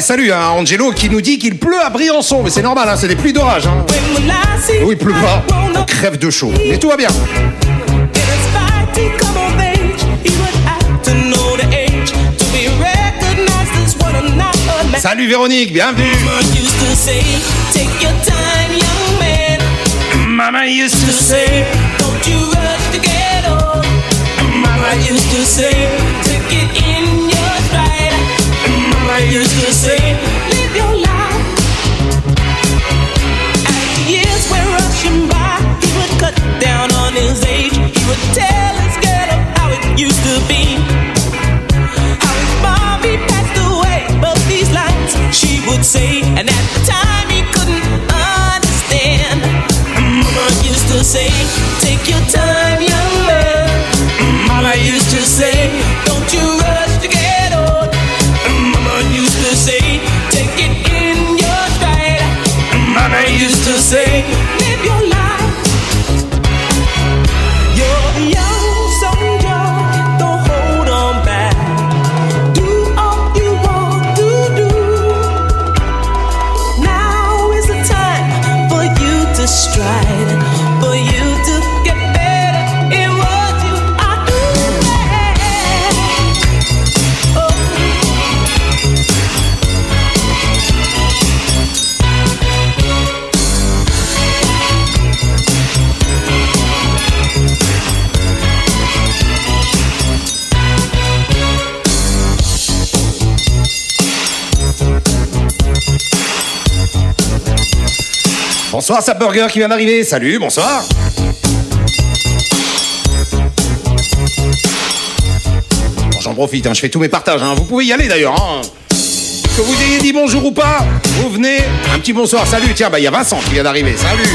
Salut à Angelo qui nous dit qu'il pleut à Briançon. Mais c'est normal, hein, c'est des pluies d'orage. Hein. Oui, il pleut pas. Crève de chaud. Mais tout va bien. Salut Véronique, bienvenue. Used to say, don't you rush used to say, Bonsoir Burger qui vient d'arriver. Salut, bonsoir. Bon, J'en profite, hein, je fais tous mes partages. hein. Vous pouvez y aller d'ailleurs. hein. Que vous ayez dit bonjour ou pas, vous venez. Un petit bonsoir, salut. Tiens, bah il y a Vincent qui vient d'arriver. Salut.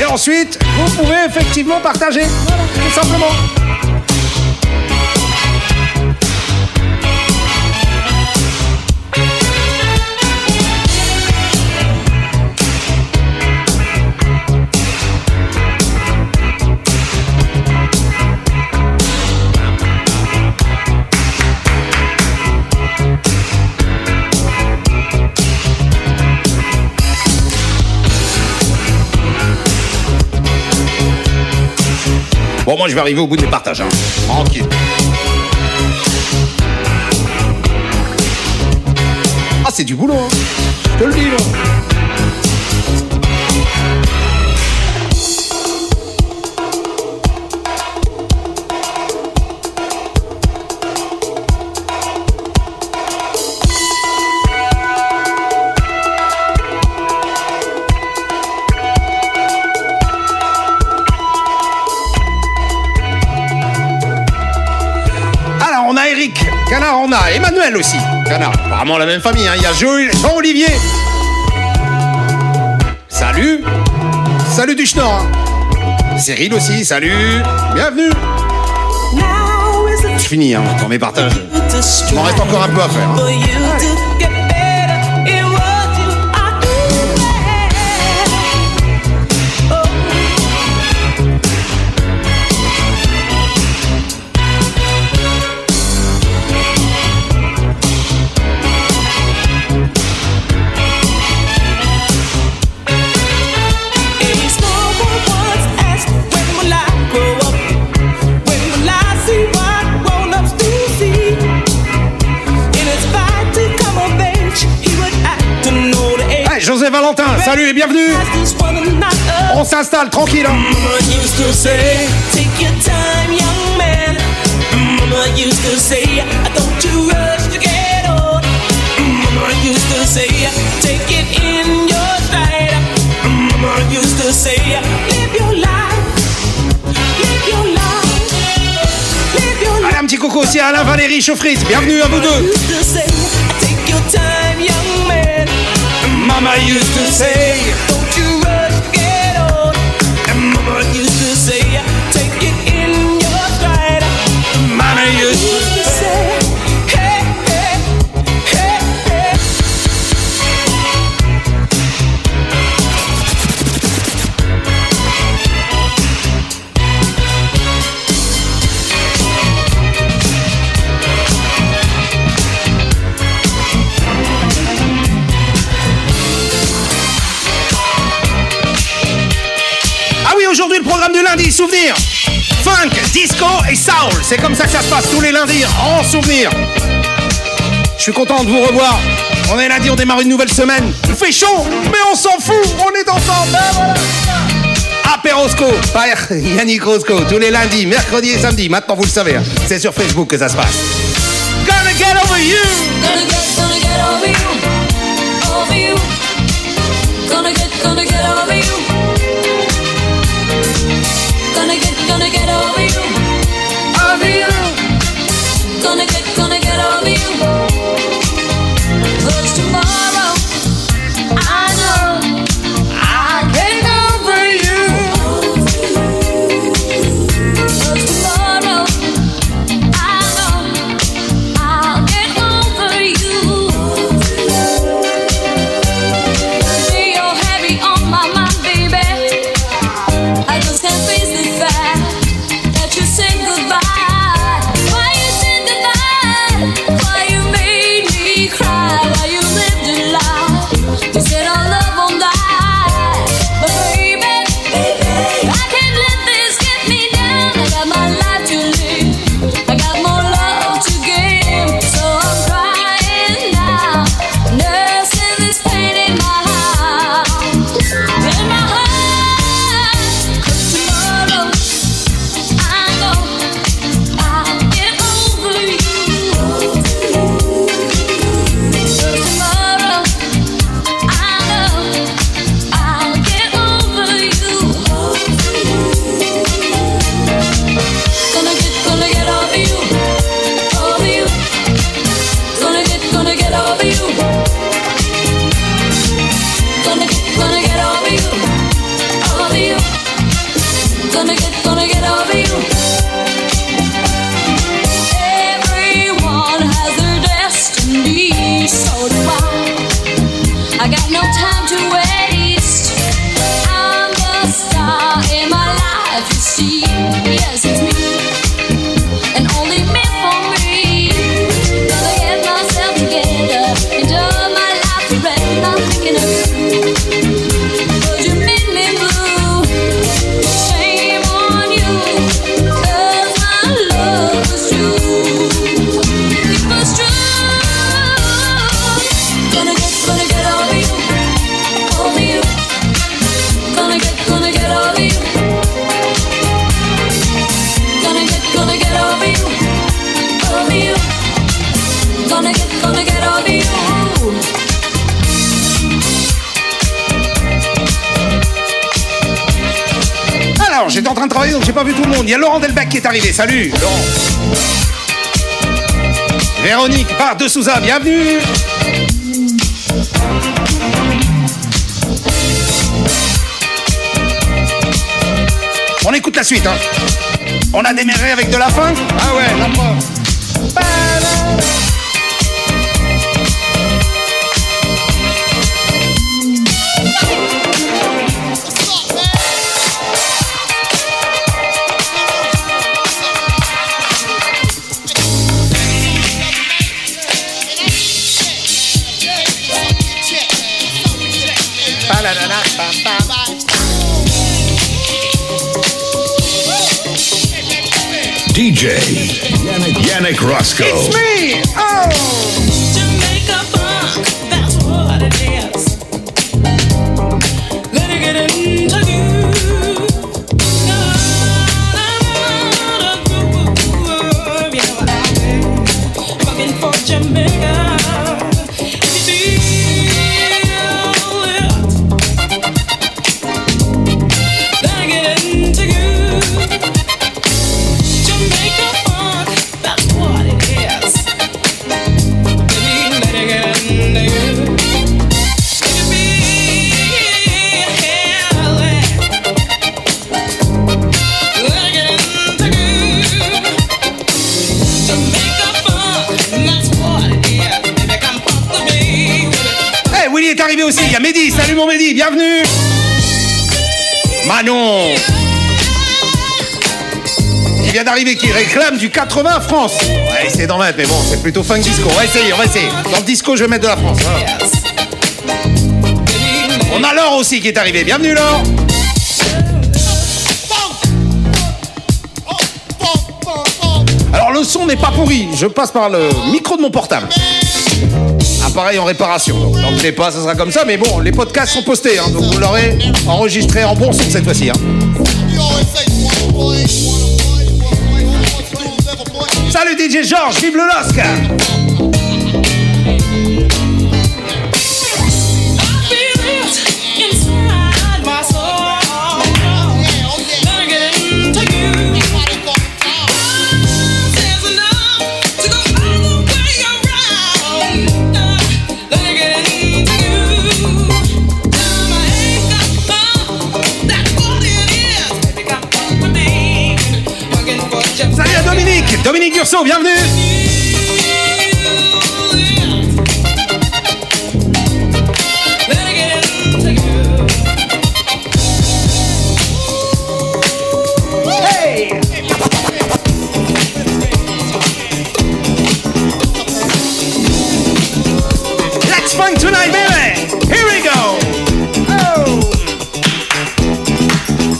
Et ensuite, vous pouvez effectivement partager. Voilà, tout simplement. Bon, moi je vais arriver au bout de mes partages. Hein. Tranquille. Ah, c'est du boulot. Hein. Je te le dis, là. On a Emmanuel aussi. Canard, apparemment la même famille. hein. Il y a Jean-Olivier. Salut. Salut du Schnorr. hein. Cyril aussi, salut. Bienvenue. Je finis hein, dans mes partages. Il m'en reste encore un peu à faire. hein. Your life. Live your life. Live your Allez, un petit coucou aussi à Alain Valérie Chauffris. Bienvenue à vous deux. Mama used to say. Lundis, souvenir Funk, disco et soul. C'est comme ça que ça se passe tous les lundis, en souvenir. Je suis content de vous revoir. On est lundi, on démarre une nouvelle semaine. Il fait chaud, mais on s'en fout, on est ensemble. Ben voilà. Apérosco, par Yannick Rosco, tous les lundis, mercredis et samedis. Maintenant, vous le savez, hein. c'est sur Facebook que ça se passe. Gonna get over you. Gonna get, over you. Over you. Gonna get, Il y a Laurent Delbecq qui est arrivé. Salut, Laurent. Véronique par de Souza, bienvenue. On écoute la suite. Hein. On a démarré avec de la fin Ah ouais, la DJ Yannick, Yannick Roscoe. It's me! Oh! bienvenue. Manon. Il vient d'arriver qui réclame du 80 France. Ouais c'est dans 20 mais bon c'est plutôt funk disco, on va essayer, on va essayer. Dans le disco je vais mettre de la France. Hein. On a Laure aussi qui est arrivé, bienvenue Laure. Alors le son n'est pas pourri, je passe par le micro de mon portable appareil en réparation. Donc n'en pas, ça sera comme ça. Mais bon, les podcasts sont postés, hein, donc vous l'aurez enregistré en bon son cette fois-ci. Hein. Salut DJ Georges, vive le LOSC Bienvenue. Hey. Let's fun tonight baby. Here we go. Oh.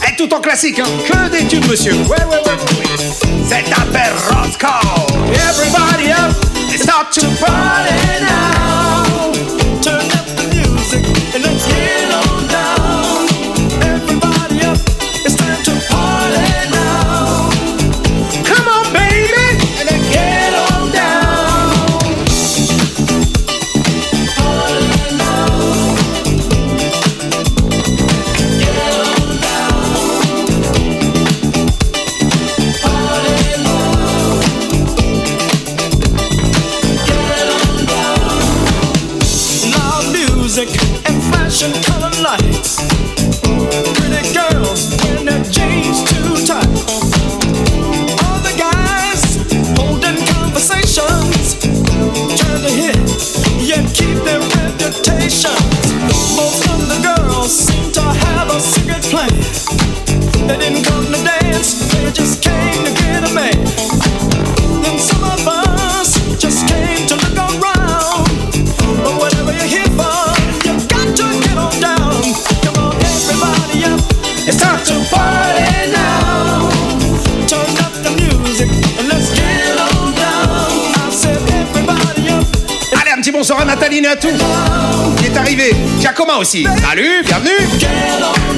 Et tout en classique, hein. Que des tubes, monsieur. set up a Roscoe. Everybody up, It's time to party now. aussi. Salut, bienvenue.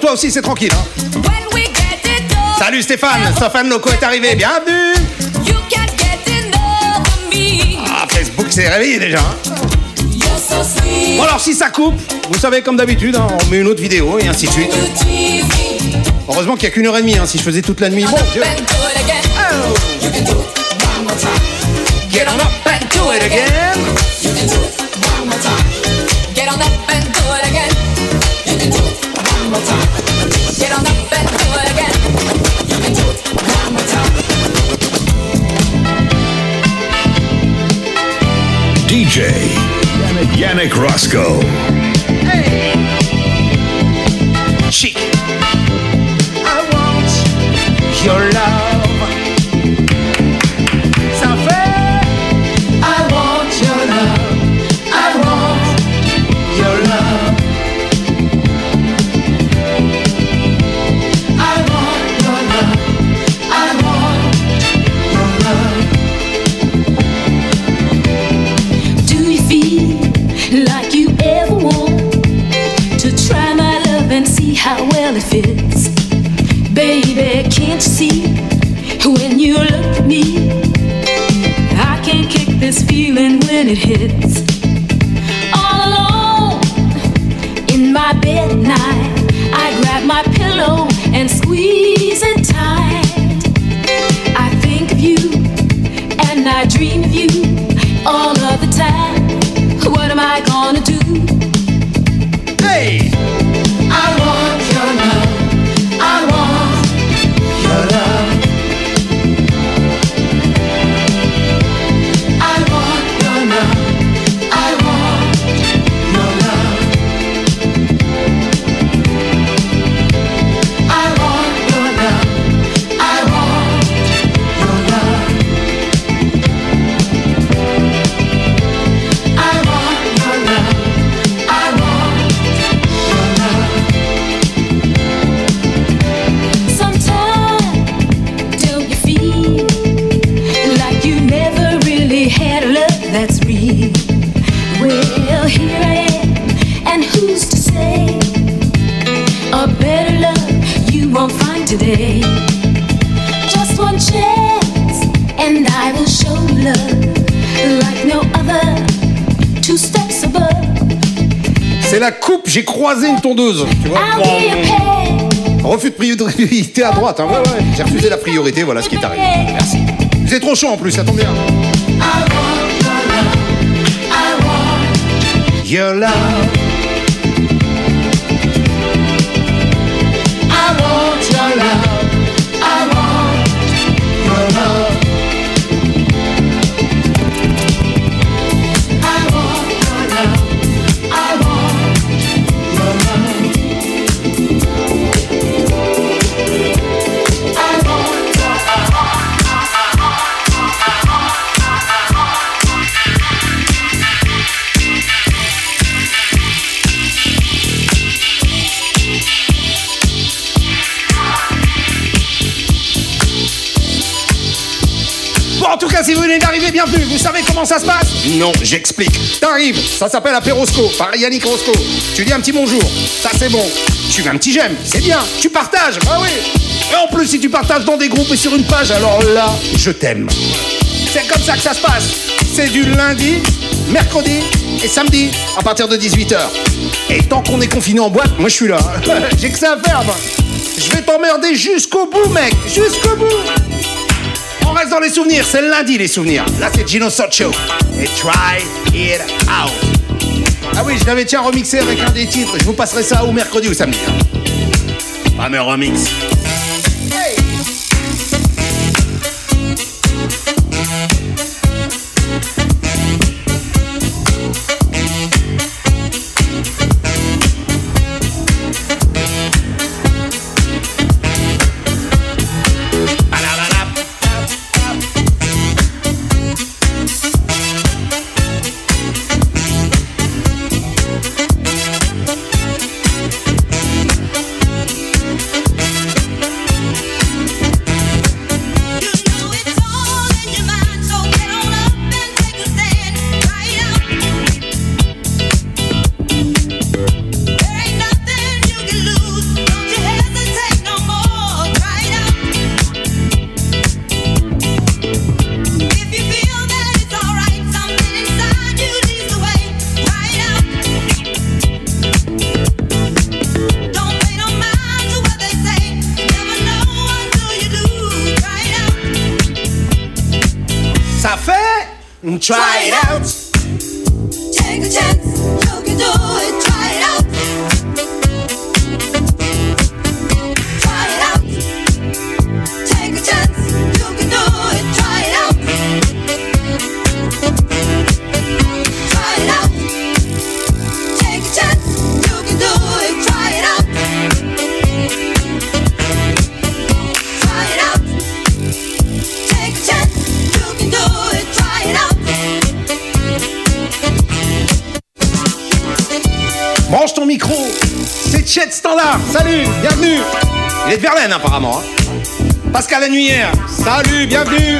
Pour toi aussi c'est tranquille. Hein. Salut Stéphane, Stéphane Loco est arrivé, bienvenue. Ah, Facebook s'est réveillé déjà. Hein. Bon alors si ça coupe, vous savez comme d'habitude, hein, on met une autre vidéo et ainsi de suite. Heureusement qu'il n'y a qu'une heure et demie, hein, si je faisais toute la nuit, bon Dieu. Oh. Get on up and do it again. Yannick Roscoe. It C'est la coupe, j'ai croisé une tondeuse. Tu vois Refus de priorité à droite. Hein. Ouais, ouais. J'ai refusé la priorité, voilà ce qui est arrivé. Merci. Vous êtes trop chaud en plus, ça tombe bien. Your love. I bienvenue. Vous savez comment ça se passe Non, j'explique. T'arrives, ça s'appelle apérosco, par Yannick Roscoe. Tu dis un petit bonjour, ça c'est bon. Tu mets un petit j'aime, c'est bien. Tu partages, ah oui. Et en plus, si tu partages dans des groupes et sur une page, alors là, je t'aime. C'est comme ça que ça se passe. C'est du lundi, mercredi et samedi à partir de 18h. Et tant qu'on est confiné en boîte, moi je suis là. J'ai que ça à faire, moi. Je vais t'emmerder jusqu'au bout, mec. Jusqu'au bout. On reste dans les souvenirs, c'est lundi les souvenirs. Là c'est Gino Socho et Try It Out. Ah oui, je l'avais tiens remixé avec un des titres. Je vous passerai ça au mercredi ou samedi. Fameux remix. C'est Chet Standard. Salut, bienvenue. Il est de Verlaine apparemment. hein. Pascal Annuyère. Salut, bienvenue.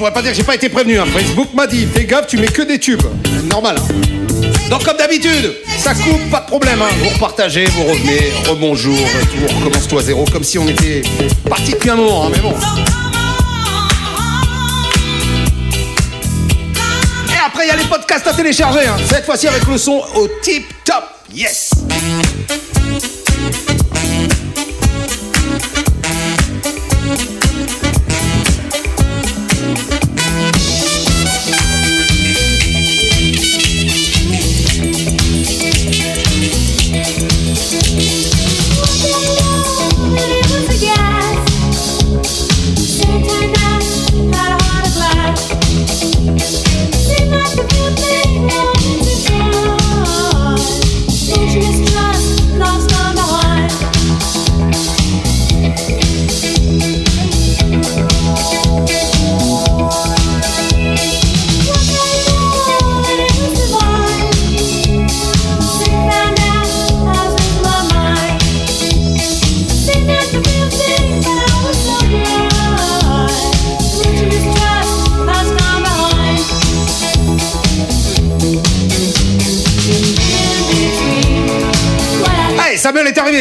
Pourrais pas dire que j'ai pas été prévenu. hein. Facebook m'a dit, fais gaffe, tu mets que des tubes. Normal. hein. Donc comme d'habitude, ça coupe, pas de problème. hein. Vous repartagez, vous revenez, rebonjour, tout recommence tout à zéro, comme si on était parti depuis un moment. mais bon. Et après, il y a les podcasts à télécharger. Cette fois-ci avec le son au tip top. Yes.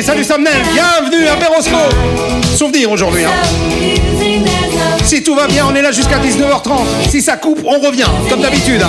Salut Samuel. Bienvenue à Berosco. Souvenir aujourd'hui. hein. Si tout va bien, on est là jusqu'à 19h30. Si ça coupe, on revient, comme d'habitude.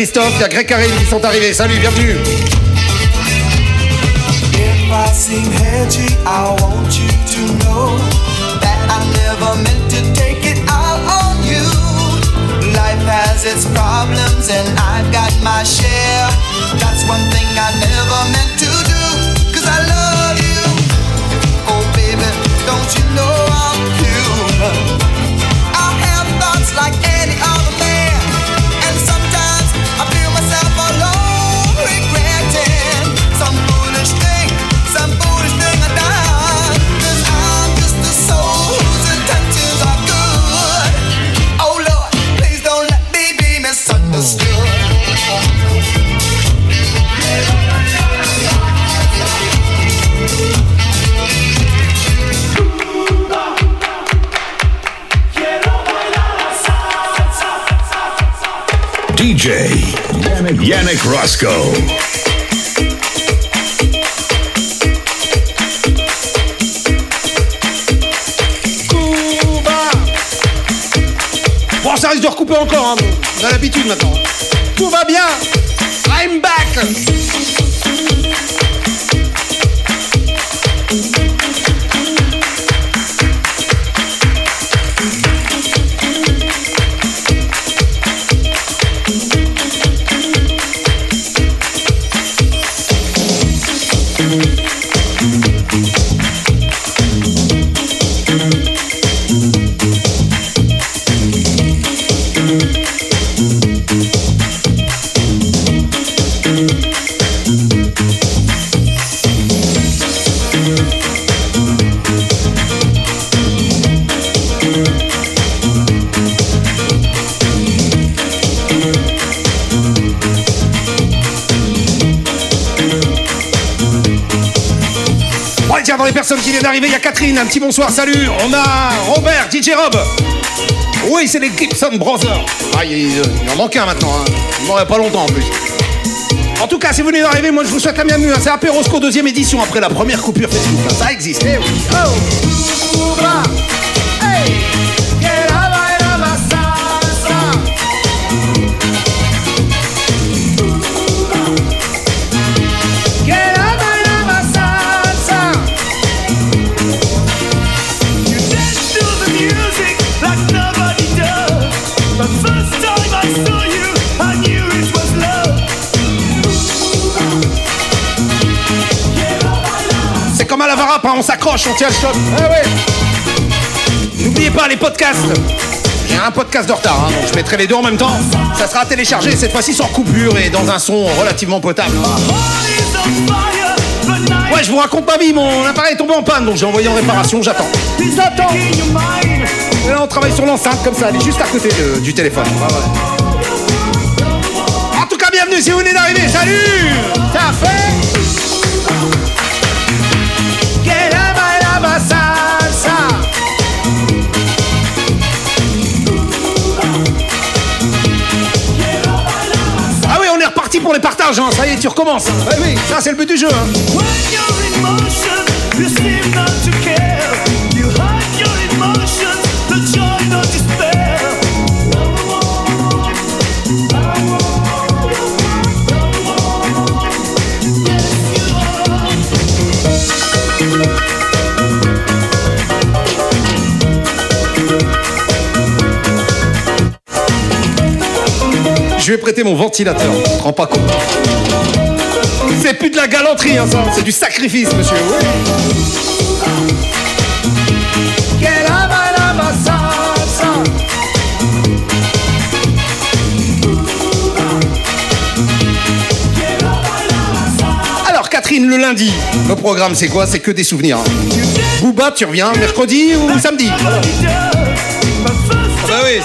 Christophe, il y a Greg Carré qui sont arrivés. Salut, bienvenue. Il y a Catherine, un petit bonsoir, salut. On a Robert, DJ Rob. Oui, c'est les Gibson Brothers. Ah, il, en manque un maintenant. Hein. Il m'en pas longtemps en plus. En tout cas, si vous venez d'arriver, moi je vous souhaite la bienvenue. Hein. C'est Apérosco deuxième édition après la première coupure. Ça existe. Eh oui. Oh. On s'accroche, on tient le choc. Ah N'oubliez pas les podcasts. J'ai un podcast de retard, hein, donc je mettrai les deux en même temps. Ça sera téléchargé cette fois-ci sans coupure et dans un son relativement potable. Ouais, je vous raconte ma vie, mon appareil est tombé en panne, donc j'ai envoyé en réparation, j'attends. J'attends là, on travaille sur l'enceinte comme ça, elle est juste à côté du téléphone. En tout cas, bienvenue si vous venez d'arriver, salut Ça fait pour les partages, hein. ça y est, tu recommences. Oui, oui, ça c'est le but du jeu. Hein. Prêter mon ventilateur. Pas compte. C'est plus de la galanterie, hein, ça. C'est du sacrifice, monsieur. Alors, Catherine, le lundi, le programme, c'est quoi? C'est que des souvenirs. Bouba, tu reviens mercredi ou samedi? Ah bah oui,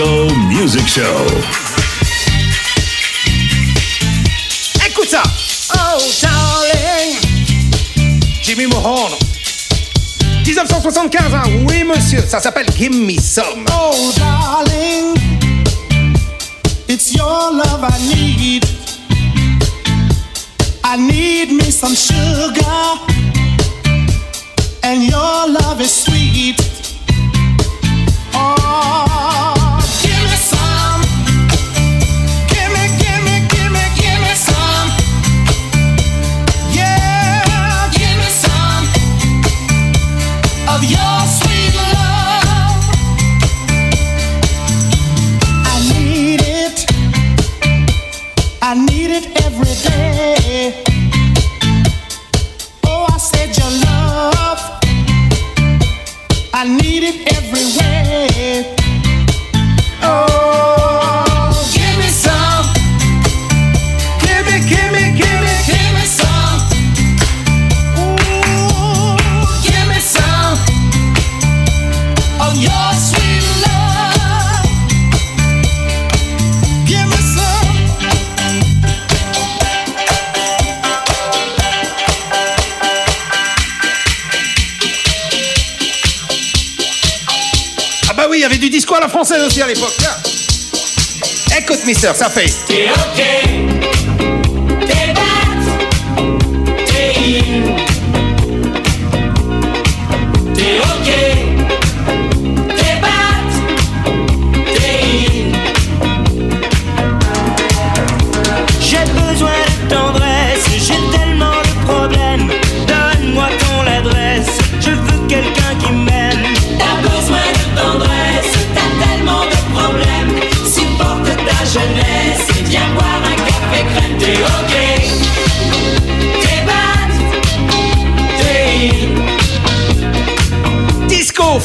Music Show. Écoute ça. Oh, darling. Jimmy Mohon. 1975, hein. oui monsieur, ça s'appelle Give Me Some. Oh darling, it's your love I need. I need me some sugar, and your love is sweet. Oh. Aussi à l'époque. Écoute, mister, ça fait. T'es ok,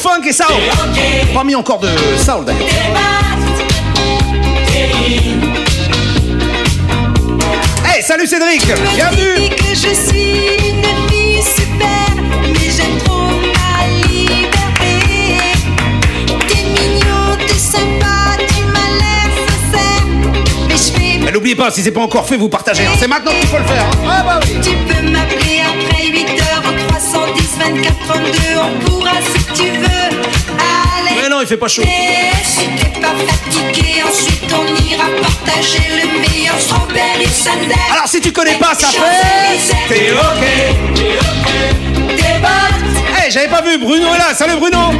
funk et soul. Pas mis encore de soul d'ailleurs. Hey, salut Cédric, bienvenue. que je suis une fille super, mais j'aime trop ma liberté. T'es mignon, t'es sympa. n'oubliez pas, si c'est pas encore fait, vous partagez. Hein. C'est maintenant qu'il faut le faire. Hein. Ah bah oui. Tu peux m'appeler après 8 heures au 310 24 32. On pourra si tu veux. Allez. Mais non, il fait pas chaud. si t'es pas fatigué, ensuite on ira partager le meilleur strawberry sundae. Alors si tu connais pas, ça fait. T'es ok. T'es ok. T'es bonne. Hey, j'avais pas vu. Bruno est là. Salut Bruno.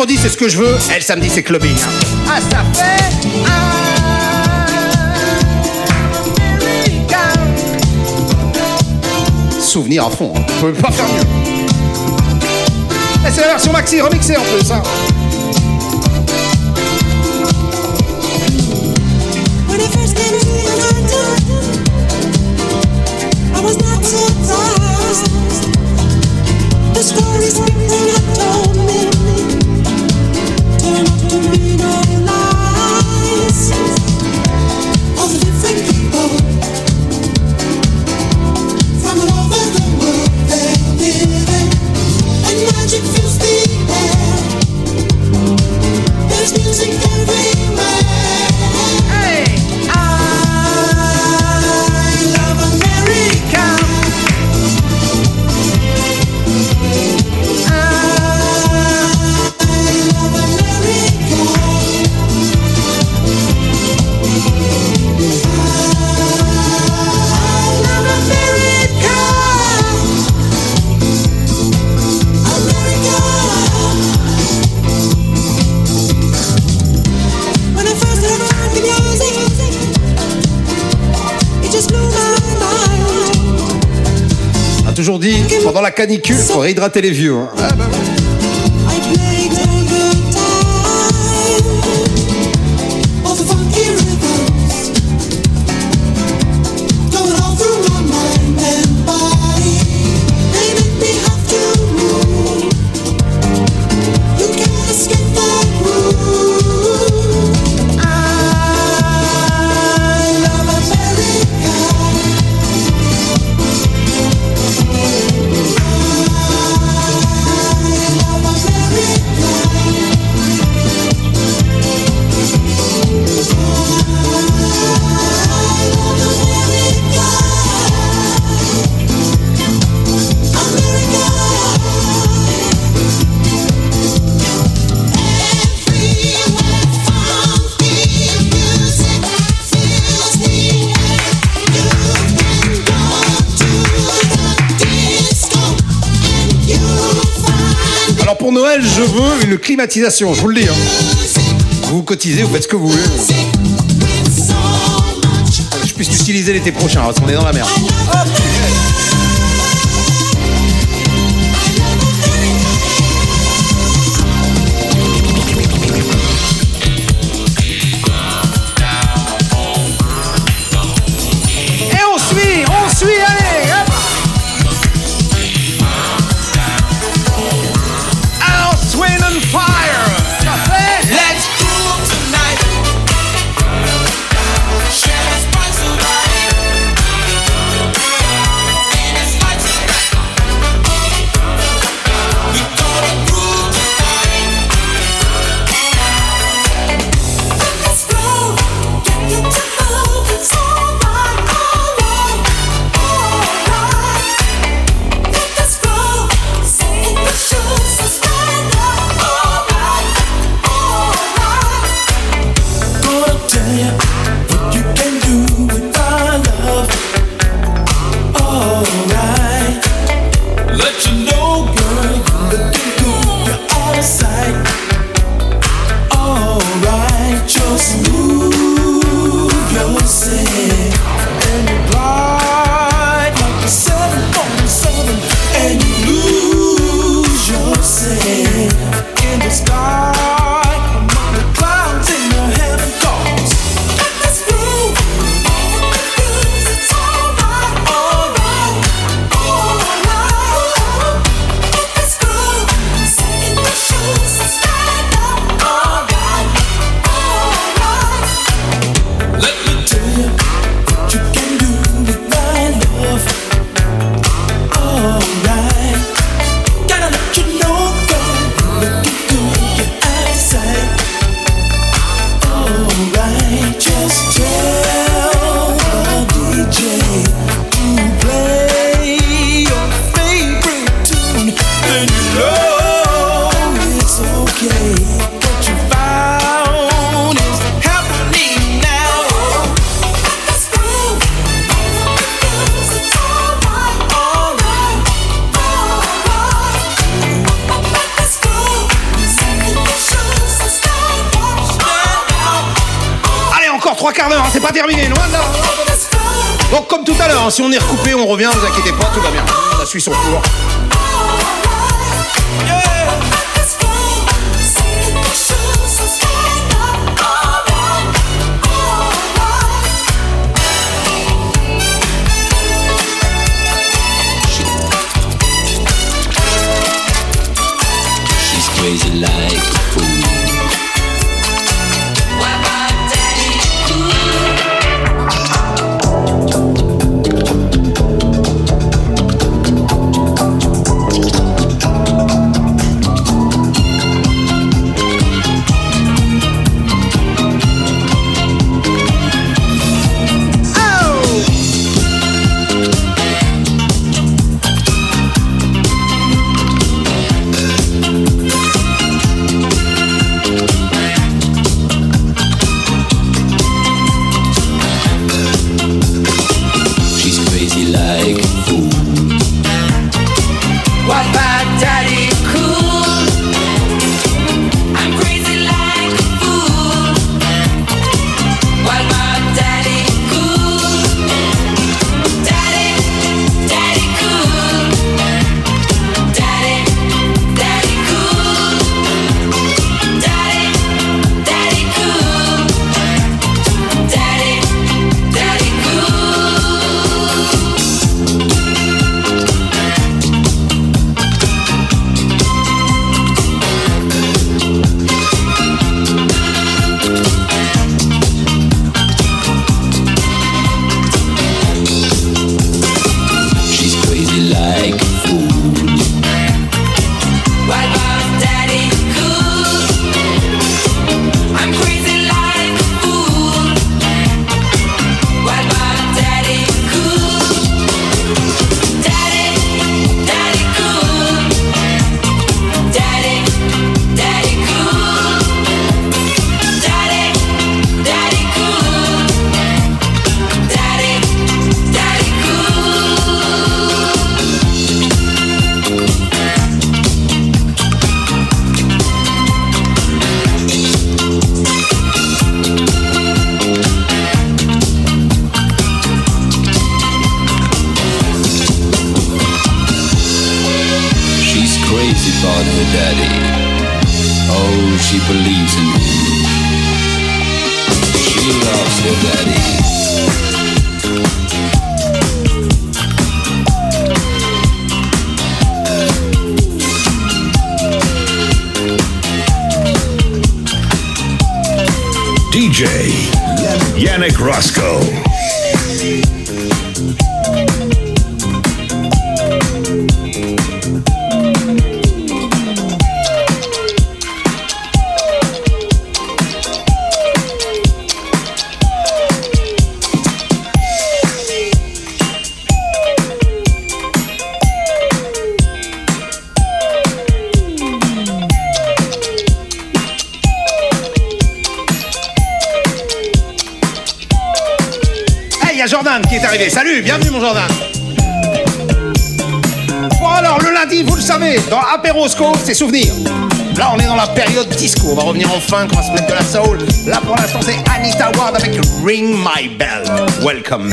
Mercredi, c'est ce que je veux. Et le samedi, c'est clubbing. Ah, ça fait. Souvenir à fond. Hein. On peut pas faire mieux. Et c'est la version maxi remixée en plus. Hein. toujours dit, pendant la canicule, il faudrait hydrater les vieux. Hein. Ah, bah je vous le dis. Hein. Vous cotisez, vous faites ce que vous voulez. Je puisse l'utiliser l'été prochain, parce qu'on est dans la merde. Si on est recoupé, on revient, vous inquiétez pas, tout va bien. Ça suit son cours. Her daddy. Oh, she believes in him. She loves her daddy. DJ Yannick Roscoe. Salut, bienvenue mon Jordan. Bon alors, le lundi, vous le savez, dans Apérosco, c'est souvenirs. Là, on est dans la période disco. On va revenir enfin, on va se mettre de la soul. Là, pour l'instant, c'est Anita Ward avec Ring My Bell. Welcome,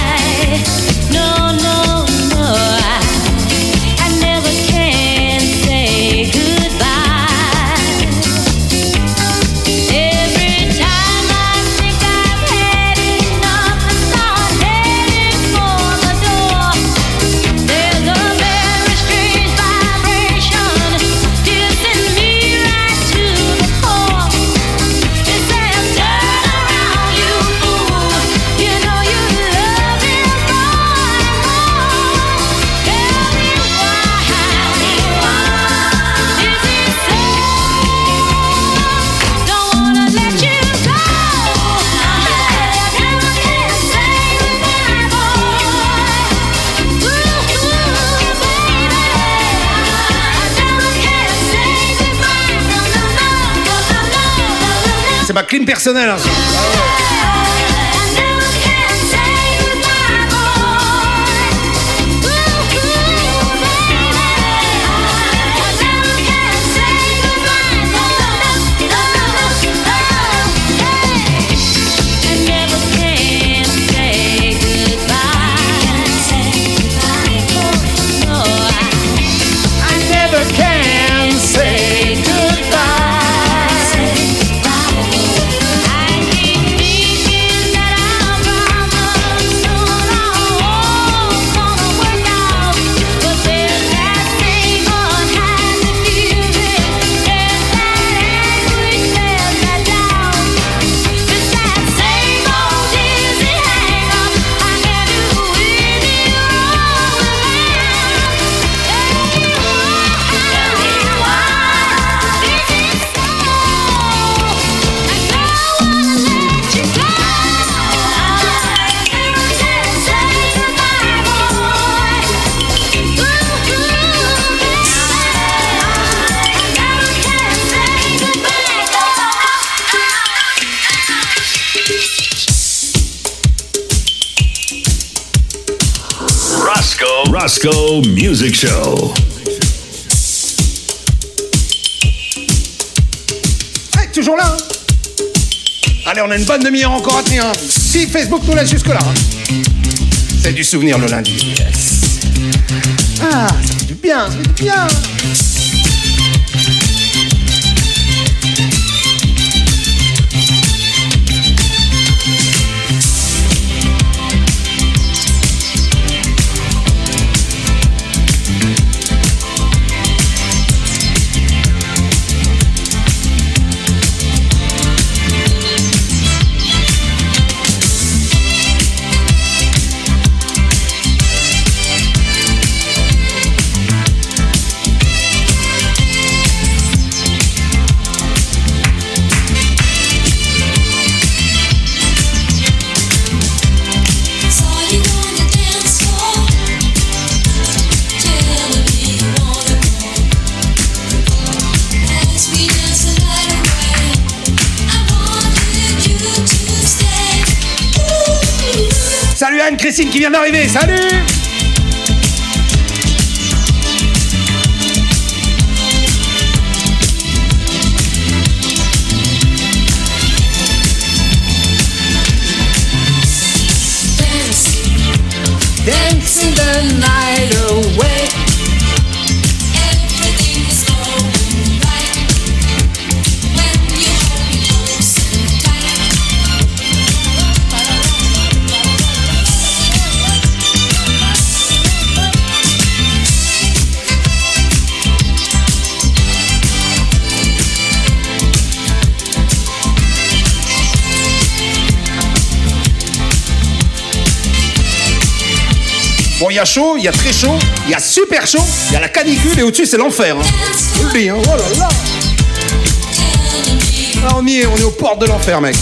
c'est ma clim personnelle. Hein. Roscoe Music Show. Hey, toujours là hein Allez, on a une bonne demi-heure encore à tenir. hein. Si Facebook nous laisse jusque-là. hein. C'est du souvenir le lundi. Yes. Ah, ça fait du bien, ça fait du bien. Qui vient d'arriver. Salut a chaud, il y a très chaud, il y a super chaud, il y a la canicule et au-dessus c'est l'enfer. Hein. Hein. Oh là là Là, on y est, on est aux portes de l'enfer, mec.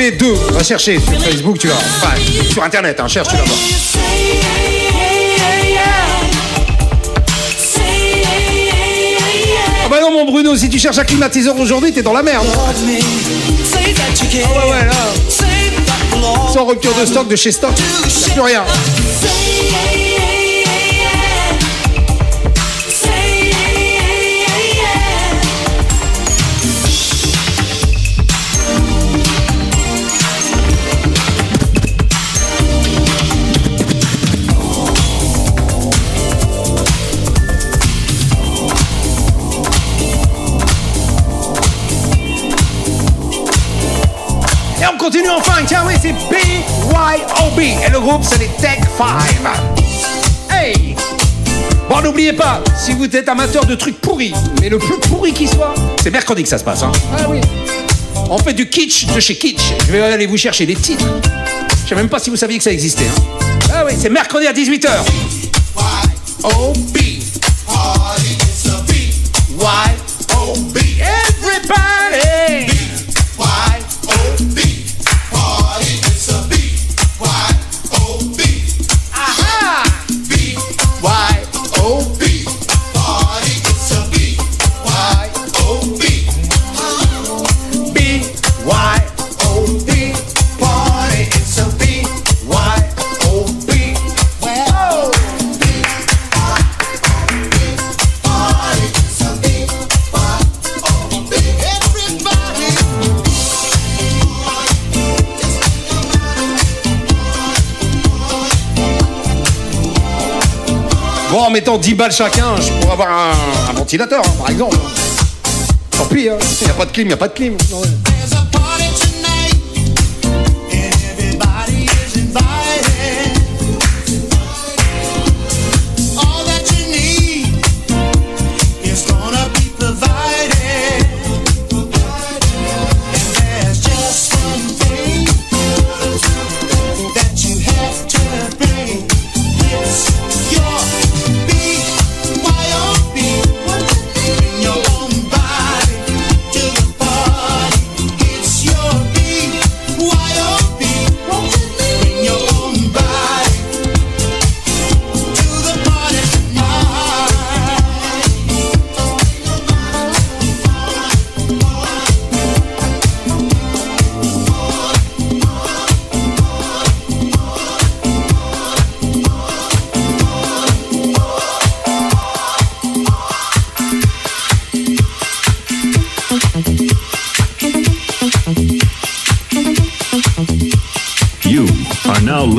XP2. Va chercher sur Facebook, tu vas. Enfin, sur internet, hein, cherche, tu vas voir. Ah bah non, mon Bruno, si tu cherches un climatiseur aujourd'hui, t'es dans la merde. Ah ouais, ouais, love Sans rupture de stock de chez Stock, y a plus rien. On continue enfin. Tiens, oui, c'est BYOB. Et le groupe, c'est les Tech 5. Hey! Bon, n'oubliez pas, si vous êtes amateur de trucs pourris, mais le plus pourri qui soit, c'est mercredi que ça se passe. Hein. Ah oui. On fait du kitsch de chez kitsch. Je vais aller vous chercher des titres. Je sais même pas si vous saviez que ça existait. Hein. Ah oui, c'est mercredi à 18h. Y-O-B. Y-O-B. En mettant 10 balles chacun, je pourrais avoir un, ventilateur, hein, par exemple. Tant pis, hein. il n'y a pas de clim, il n'y a pas de clim.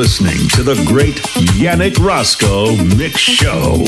Listening to the great Yannick Roscoe Mix Show.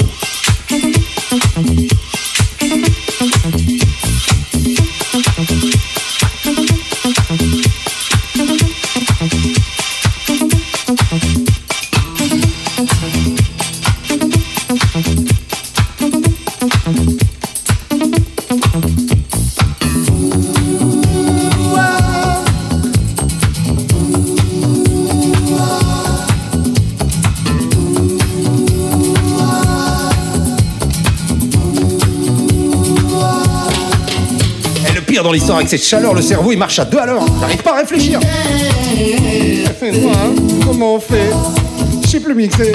L'histoire avec cette chaleur, le cerveau il marche à deux à l'heure. T'arrives pas à réfléchir. Fais-moi, hein. comment on fait? Je sais plus mixer.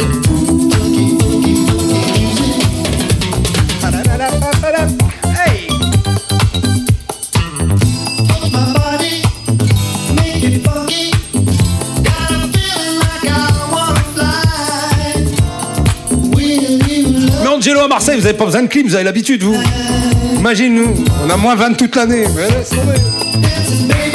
Angelo à Marseille, vous avez pas besoin de clim, vous avez l'habitude, vous. Imagine nous, on a moins 20 toute l'année. qu'on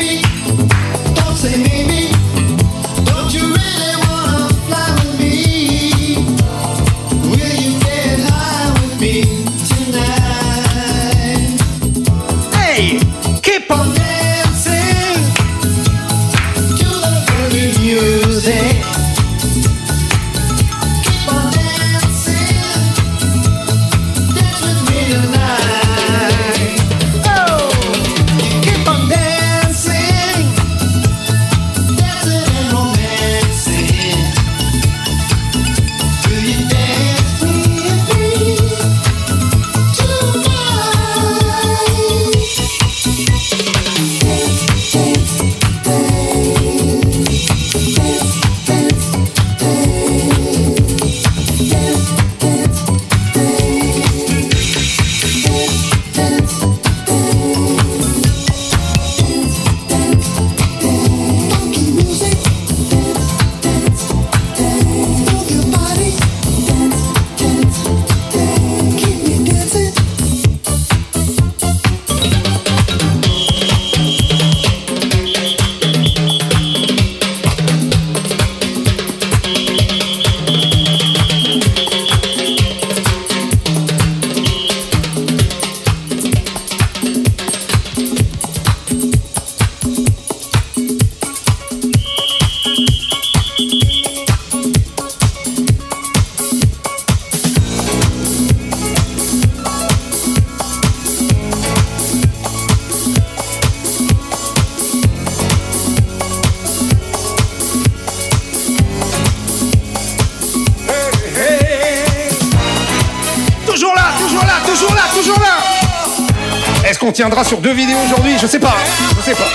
tiendra sur deux vidéos aujourd'hui, je sais pas, hein, je sais pas.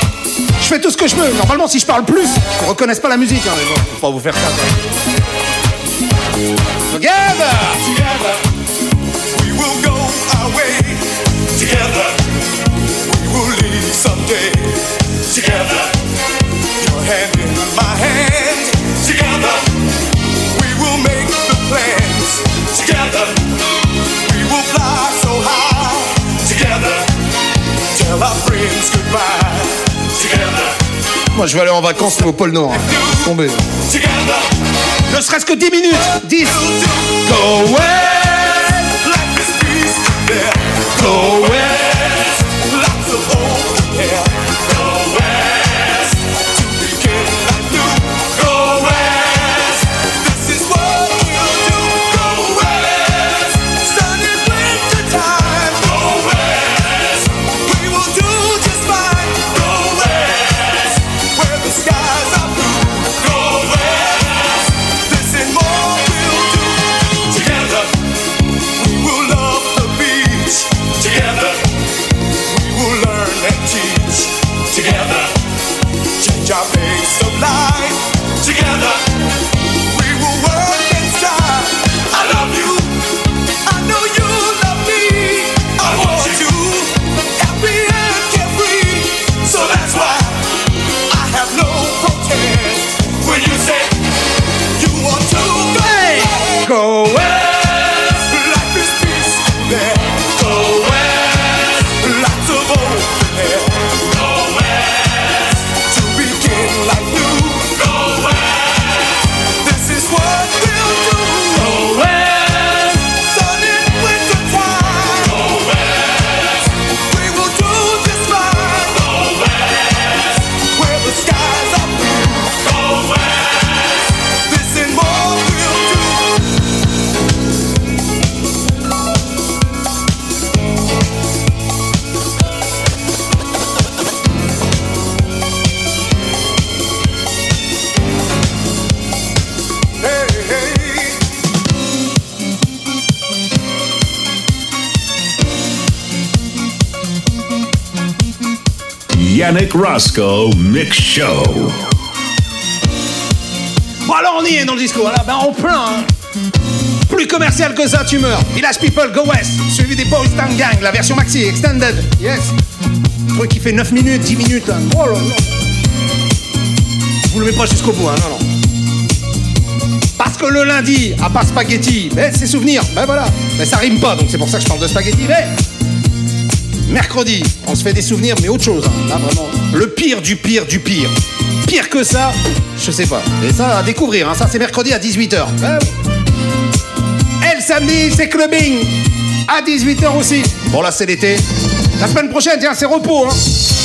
Je fais tout ce que je peux. Normalement, si je parle plus, on reconnaissent pas la musique. Hein, mais bon, faut pas vous faire ça. Together, together, we will go our way. Together, we will lead someday. Together, your hand in my hand. Together, we will make the plans. Together, we will fly Moi, je vais aller en vacances au pôle Nord. Hein. Ne serait-ce que 10 minutes 10 Go there Go west Roscoe Mix Show. Bon alors on y est dans le disco, voilà, ben en plein. hein. Plus commercial que ça, tu meurs. Village People, Go West, suivi des Boys Gang, la version maxi, extended, yes. Truc qui fait 9 minutes, 10 minutes. là. Oh là là. Vous le mettez pas jusqu'au bout, hein, non, non. Parce que le lundi, à part spaghetti, c'est souvenir, ben voilà. Ben ça rime pas, donc c'est pour ça que je parle de spaghetti, mais... Mercredi, on se fait des souvenirs, mais autre chose, hein. là vraiment. Le pire du pire du pire. Pire que ça, je sais pas. Et ça, à découvrir, hein. ça c'est mercredi à 18h. Et le samedi, c'est clubbing. À 18h aussi. Bon là c'est l'été. La semaine prochaine, tiens, c'est repos. Hein.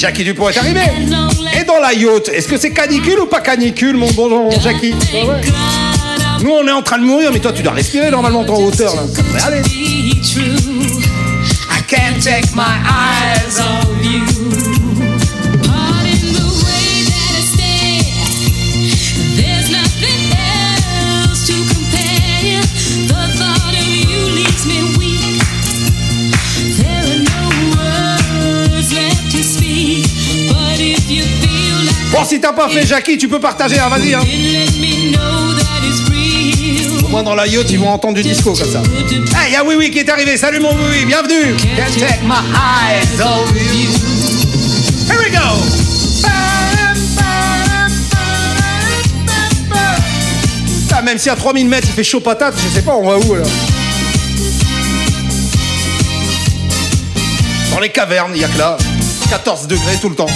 Jackie Dupont est arrivé. Et dans la yacht, est-ce que c'est canicule ou pas canicule, mon bon Jackie ouais. Nous, on est en train de mourir, mais toi, tu dois respirer normalement en hauteur. Là. Mais allez. Be true. I can't take my eyes off si t'as pas fait Jackie, tu peux partager, hein, vas-y. Hein. Au moins dans la yacht, ils vont entendre du disco comme ça. Hey, y'a Oui Oui qui est arrivé. Salut mon Oui Oui, bienvenue. Can't take my eyes off you. Here we go. Ah, même si à 3000 mètres il fait chaud patate, je sais pas, on va où là Dans les cavernes, il y a que là. 14 degrés tout le temps.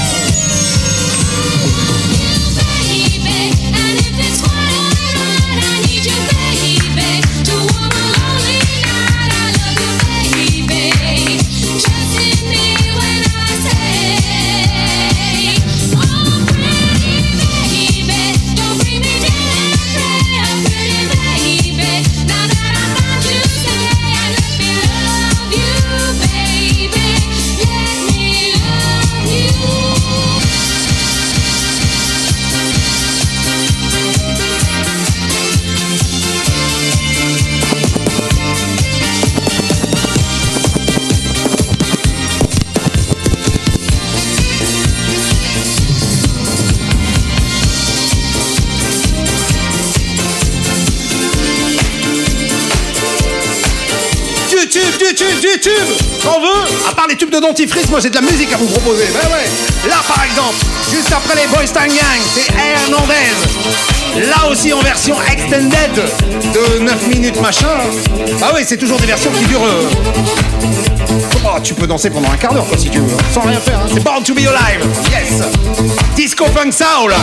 De dentifrice, moi j'ai de la musique à vous proposer. Ben ouais. Là par exemple, juste après les Boys Town Gang, c'est Hernandez. Là aussi en version extended de 9 minutes machin. Bah oui, c'est toujours des versions qui durent. Euh, oh, tu peux danser pendant un quart d'heure quoi si tu veux, sans rien faire. Hein. C'est Born to be Alive. Yes. Disco Funk Soul.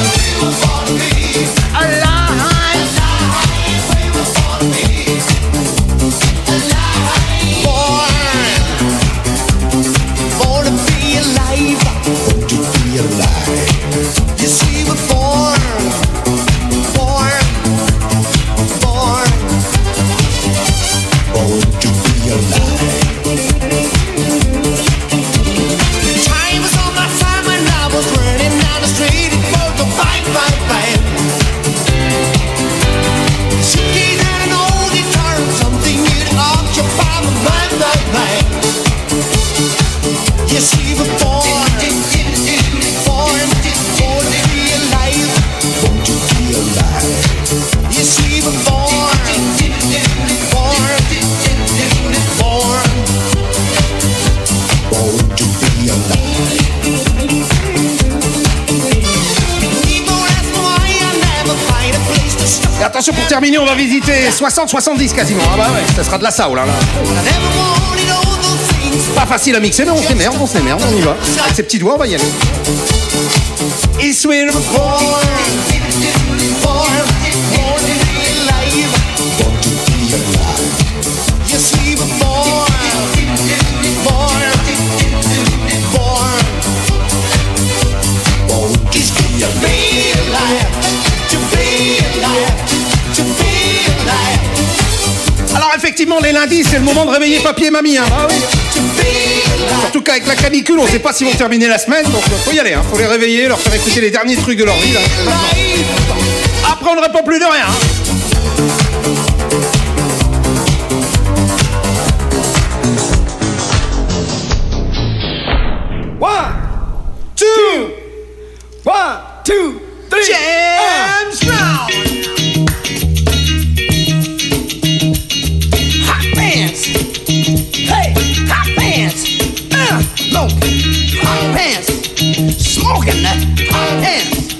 On va visiter 60-70 quasiment. Ah bah ouais, ça sera de la saoule. Hein. Pas facile à mixer, mais on se merde, on se merde, on y va. Avec ses petits doigts, on va y aller. Les lundis, c'est le moment de réveiller papier et mamie. Hein. Ah Surtout qu'avec la canicule, on sait pas s'ils vont terminer la semaine, donc euh, faut y aller. Hein. Faut les réveiller, leur faire écouter les derniers trucs de leur vie. Après, on ne répond plus de rien. Hein. Smoking that pants.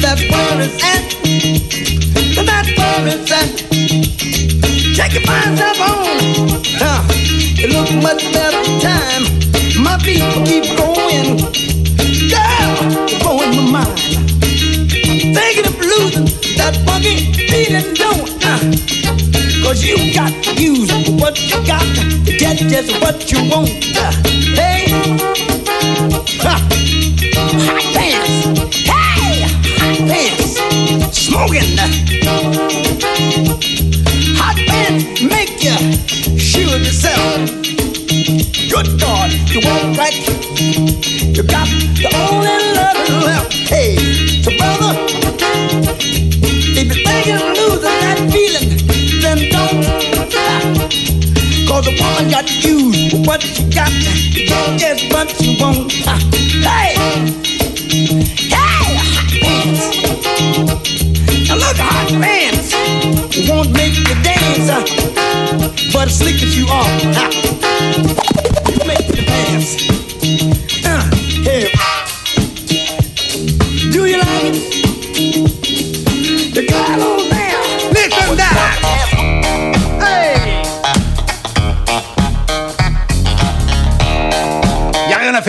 That word is at, that word is at. Check your up on. Huh. It looks much better time. My people keep going. Girl, you're my mind. Thinking of losing that funky feeling, don't uh. Cause you got to use what you got to get just what you want. Hey, ha hot pants. Hey, hot pants. Smoking. Hot pants make you sure yourself. Good God, you walk right. You got the only love left. Hey, Cause the woman got you what you got, just what you want. Hey! Hey, hot pants. Now look, hot pants won't make you dance, but as slick as you are,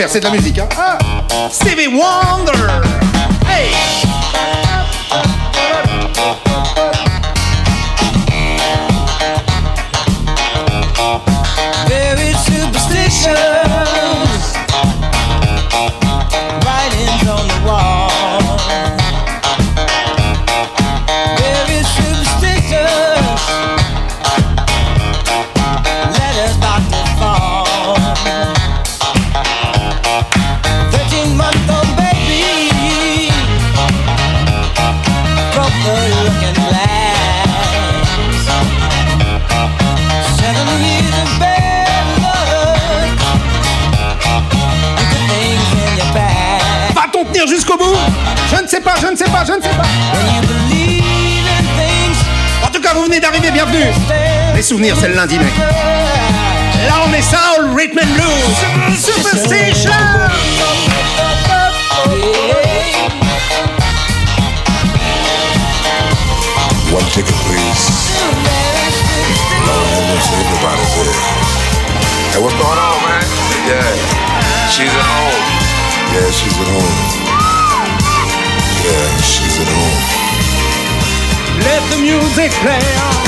c'est de la musique. Hein. Ah, Stevie Wonder. Les souvenirs, c'est le lundi, mec. Là, on est soul, rhythm and blues. Superstition. One ticket, please. Everybody's here. Hey, what's going on, man? Yeah, she's at home. Yeah, she's at home. Yeah, she's at home. Let the music play on.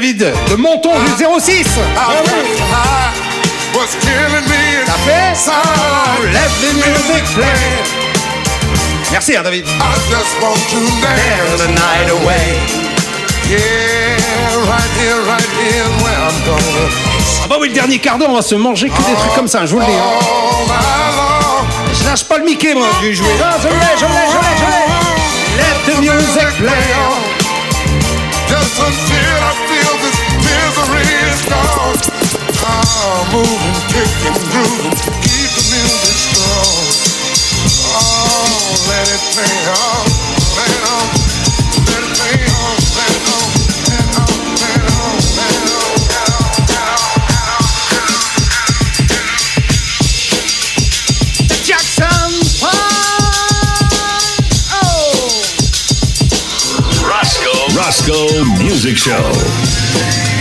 David de Monton du 06. I Ah oui. felt high was killing me Ça fait. Let the music play. Merci, hein, David. I just want to dance the night away. Yeah, right here, right here, where I'm gonna Ah bah oui, le dernier quart d'heure, on va se manger que des trucs comme ça, je vous le dis. hein. Je lâche pas le Mickey, moi, du jouer. Ah, je l'ai, je l'ai, je l'ai, je l'ai. Let the music play I'm moving, kicking, grooving, keep the music strong. Oh, let it play on, let it on, let it play on, let it on, let it on, let it on, let it on, let it on, let it on, let it on. Jackson Oh. Roscoe. Roscoe Music Show.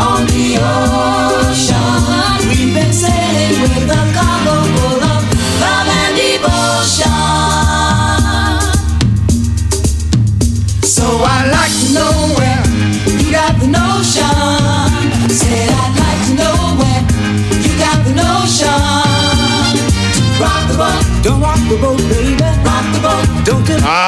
On the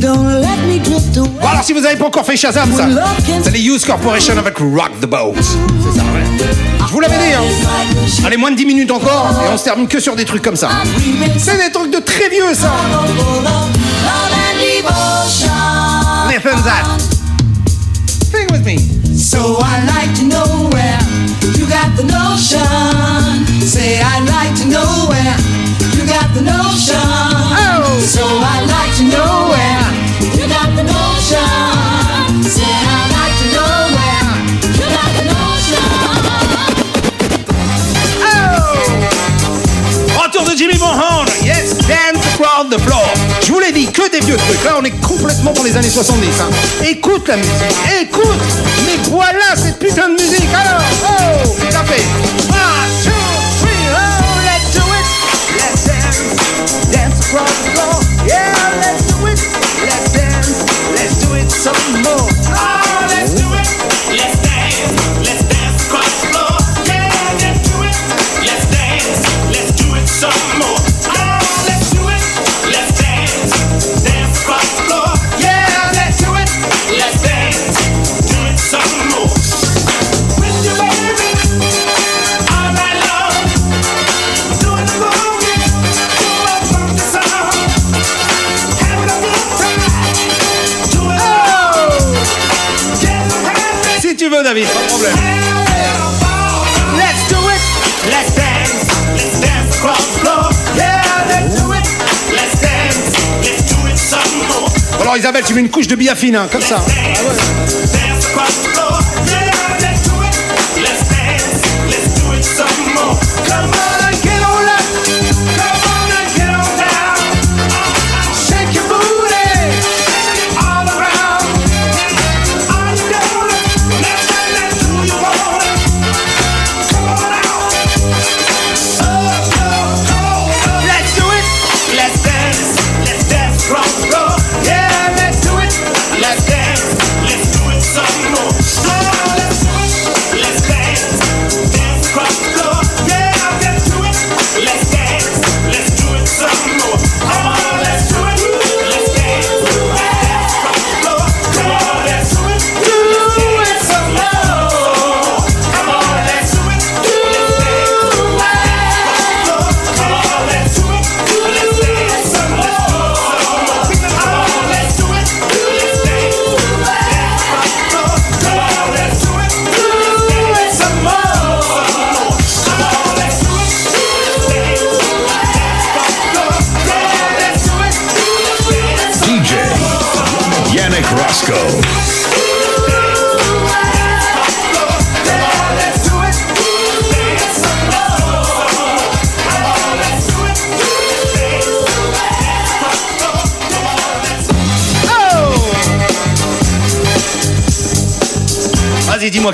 Bon alors si vous n'avez pas encore fait Shazam ça, c'est les Use Corporation avec Rock the Boat. C'est ça, ouais. Je vous l'avais dit, hein. Allez, moins de 10 minutes encore et on se termine que sur des trucs comme ça. C'est des trucs de très vieux ça. Listen that. Think with me. So I'd like to know where you got the notion. Say I'd like to know where Retour de Jimmy Bonhorn. Yes, dance across the floor. Je vous l'ai dit, que des vieux trucs. Là, on est complètement dans les années 70. Hein. Écoute la musique, écoute. Mais voilà cette putain de musique. Alors, oh, ça fait. Dance, Isabelle, tu mets une couche de biafine, hein, comme ça. Ah.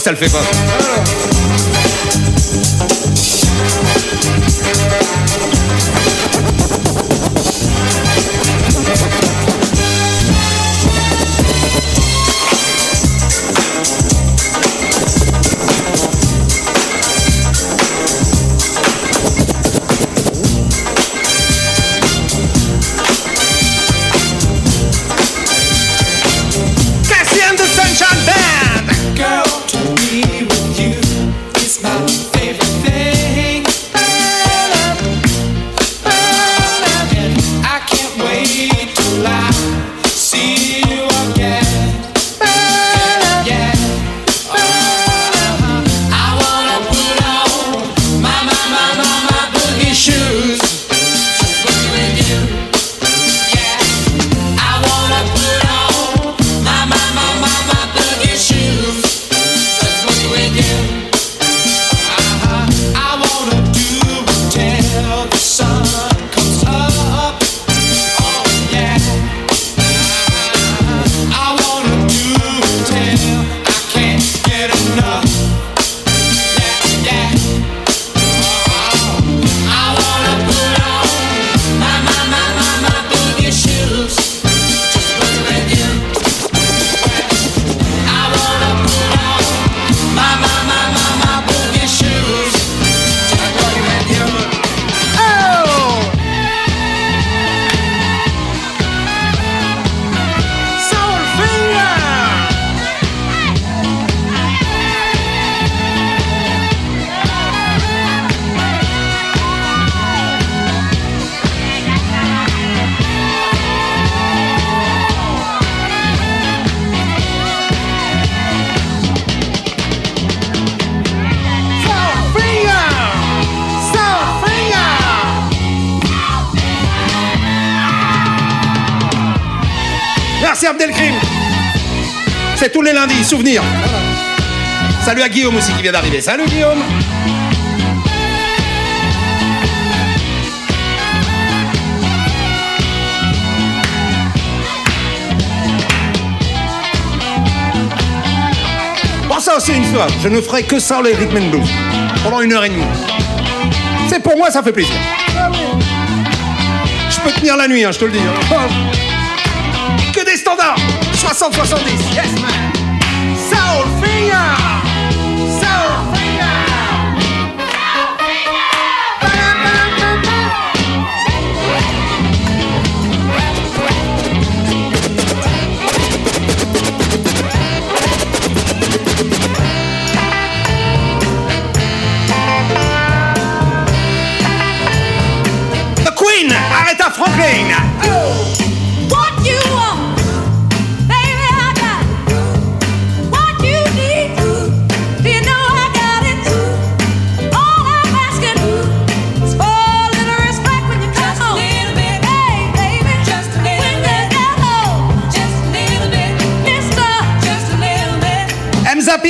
Ça le fait pas. Merci Abdelkrim. C'est tous les lundis, souvenir. Salut à Guillaume aussi qui vient d'arriver. Salut Guillaume. Bon, ça aussi une fois, je ne ferai que ça les rhythm and blues pendant une heure et demie. C'est pour moi, ça fait plaisir. Je peux tenir la nuit, hein, je te le dis. 60-70, yes man. Soul Finger. Soul Finger. The Queen, Aretha Franklin. What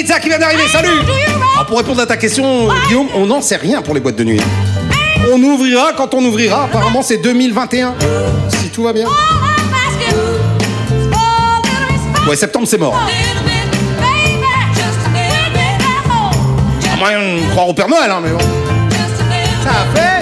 Pizza qui vient d'arriver, salut Alors pour répondre à ta question, Guillaume, on n'en sait rien pour les boîtes de nuit. On ouvrira quand on ouvrira, apparemment c'est 2021, si tout va bien. Respect. Ouais, septembre c'est mort. À moyen de croire au Père Noël, hein, mais bon. Ça fait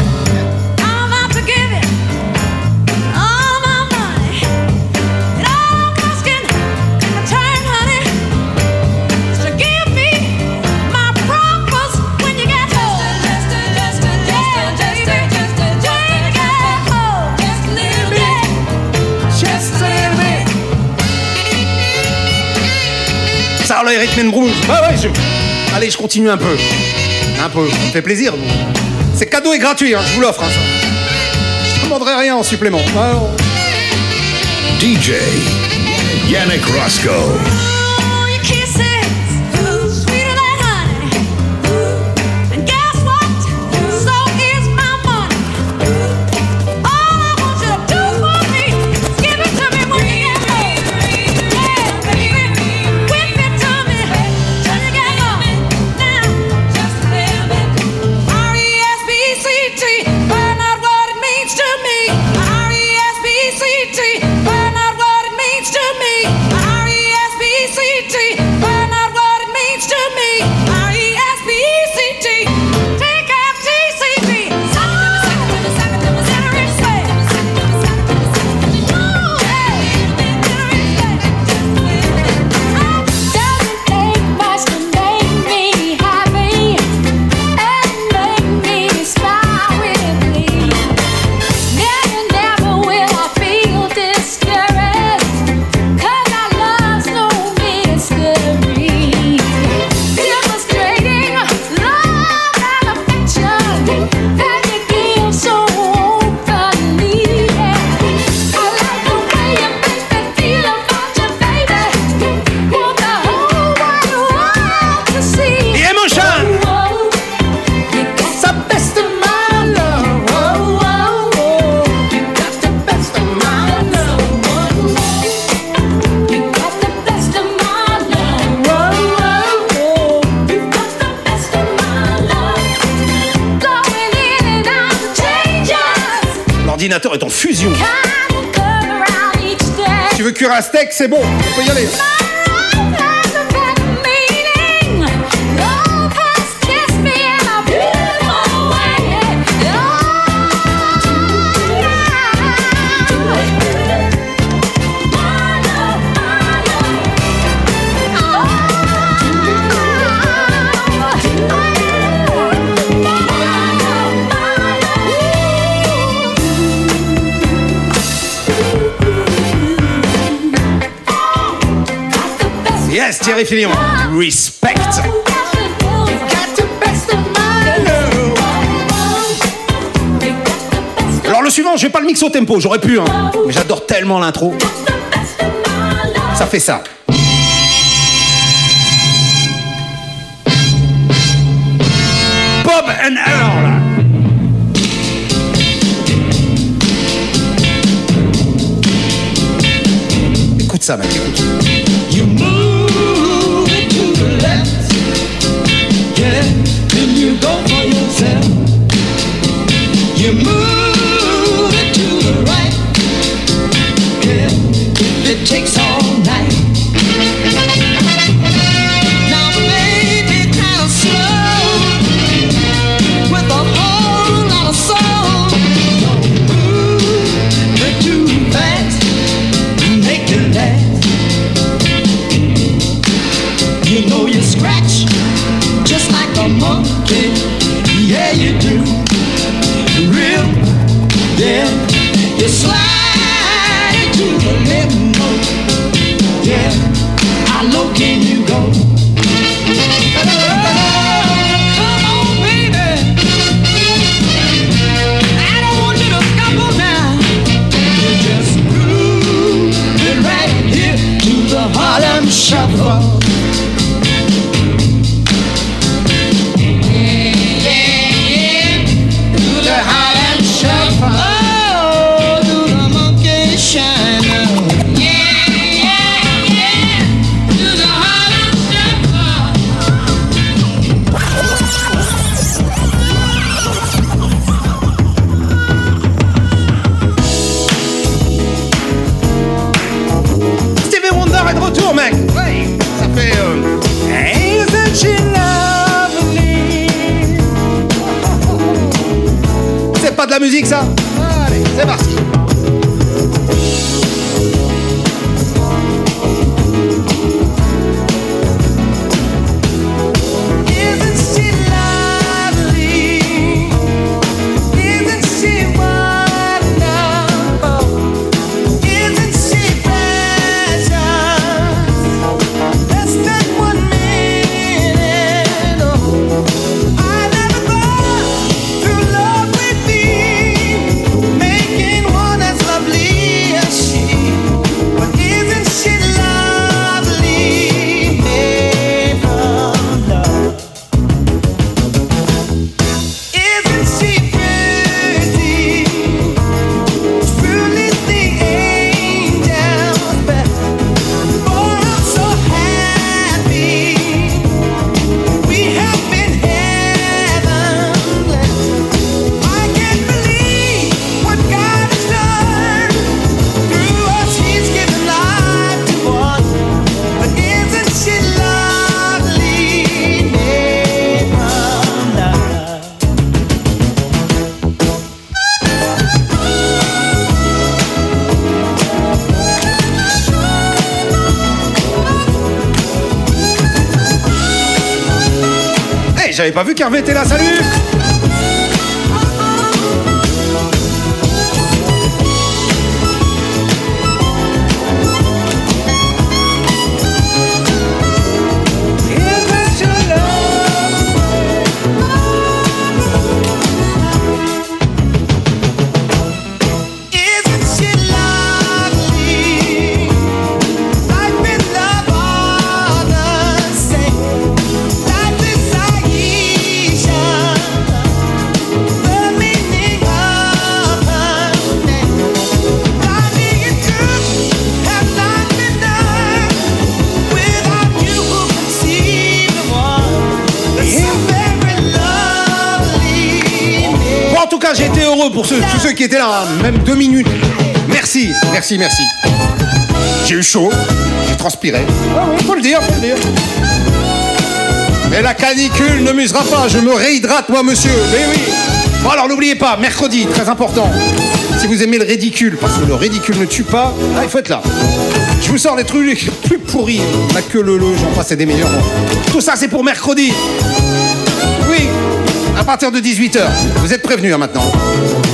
Allez, je continue un peu. Un peu, ça me fait plaisir. C'est cadeau et gratuit, hein, je vous l'offre. Hein. Je demanderai rien en supplément. DJ Yannick Roscoe. Un steak, c'est bon, on peut y aller. Yes, Thierry Fillon. Respect. Alors le suivant, je vais pas le mix au tempo, j'aurais pu, hein. Mais j'adore tellement l'intro. Ça fait ça. Bob and Earl. de ça, mec. Takes all Allez, c'est parti. Pas vu qu'Hervé était là, salut pour ceux, tous ceux qui étaient là, hein, même deux minutes. Merci, merci, merci. J'ai eu chaud, j'ai transpiré. Ah oui, faut le dire, faut le dire. Mais la canicule ne m'usera pas, je me réhydrate, moi, monsieur. Mais oui. Bon, alors n'oubliez pas, mercredi, très important. Si vous aimez le ridicule, parce que le ridicule ne tue pas, il faut être là. Je vous sors les trucs les plus pourris. La queue le le, j'en passe et des meilleurs. Tout ça, c'est pour mercredi. Oui, à partir de 18h. Vous êtes prévenus hein, maintenant.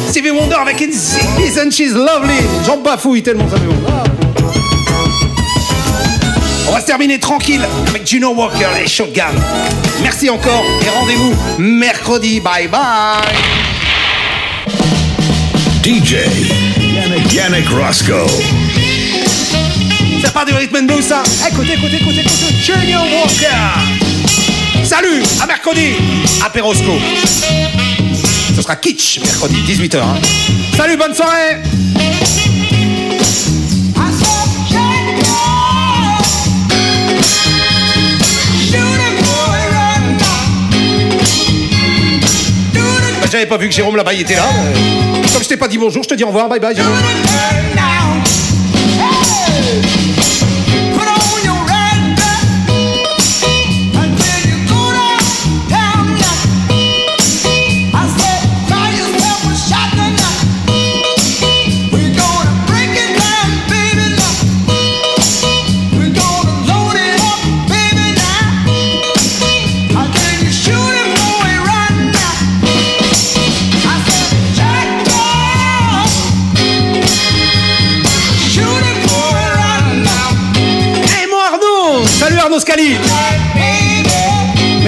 Stevie Wonder avec Isn't She's Lovely. J'en bafouille tellement ça me va. On va se terminer tranquille avec Gino Walker, les Shotgun. Merci encore et rendez-vous mercredi. Bye bye. DJ Yannick, Yannick Roscoe. C'est pas du rhythm and blues ça Écoutez, écoutez, écoutez, écoutez. Junior Walker. Salut, à mercredi, à Perosco. Ce sera kitsch, mercredi, 18h. Hein. Salut, bonne soirée bah, J'avais pas vu que Jérôme là-bas était là. Comme je t'ai pas dit bonjour, je te dis au revoir, bye bye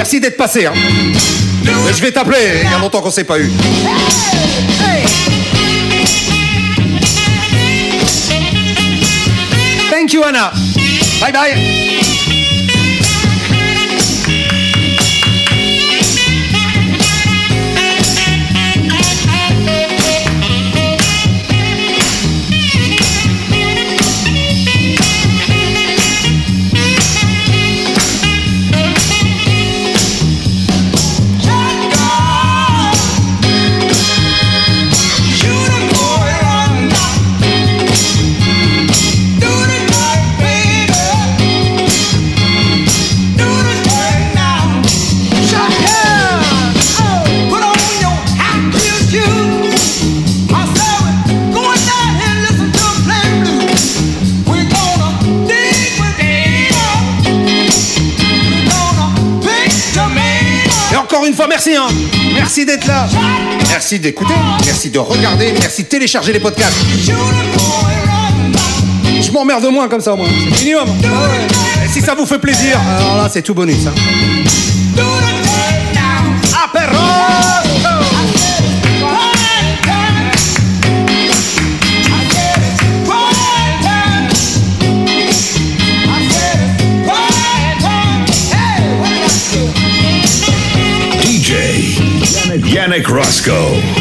Merci d'être passé. Hein. Je vais t'appeler, il y a longtemps qu'on s'est pas eu. Thank you Anna. Bye bye. Fois, merci. Hein. Merci d'être là. Merci d'écouter. Merci de regarder. Merci de télécharger les podcasts. Je m'emmerde moins comme ça, moi. C'est minimum. Et si ça vous fait plaisir, alors là, c'est tout bonus. Hein. DJ Yannick Roscoe.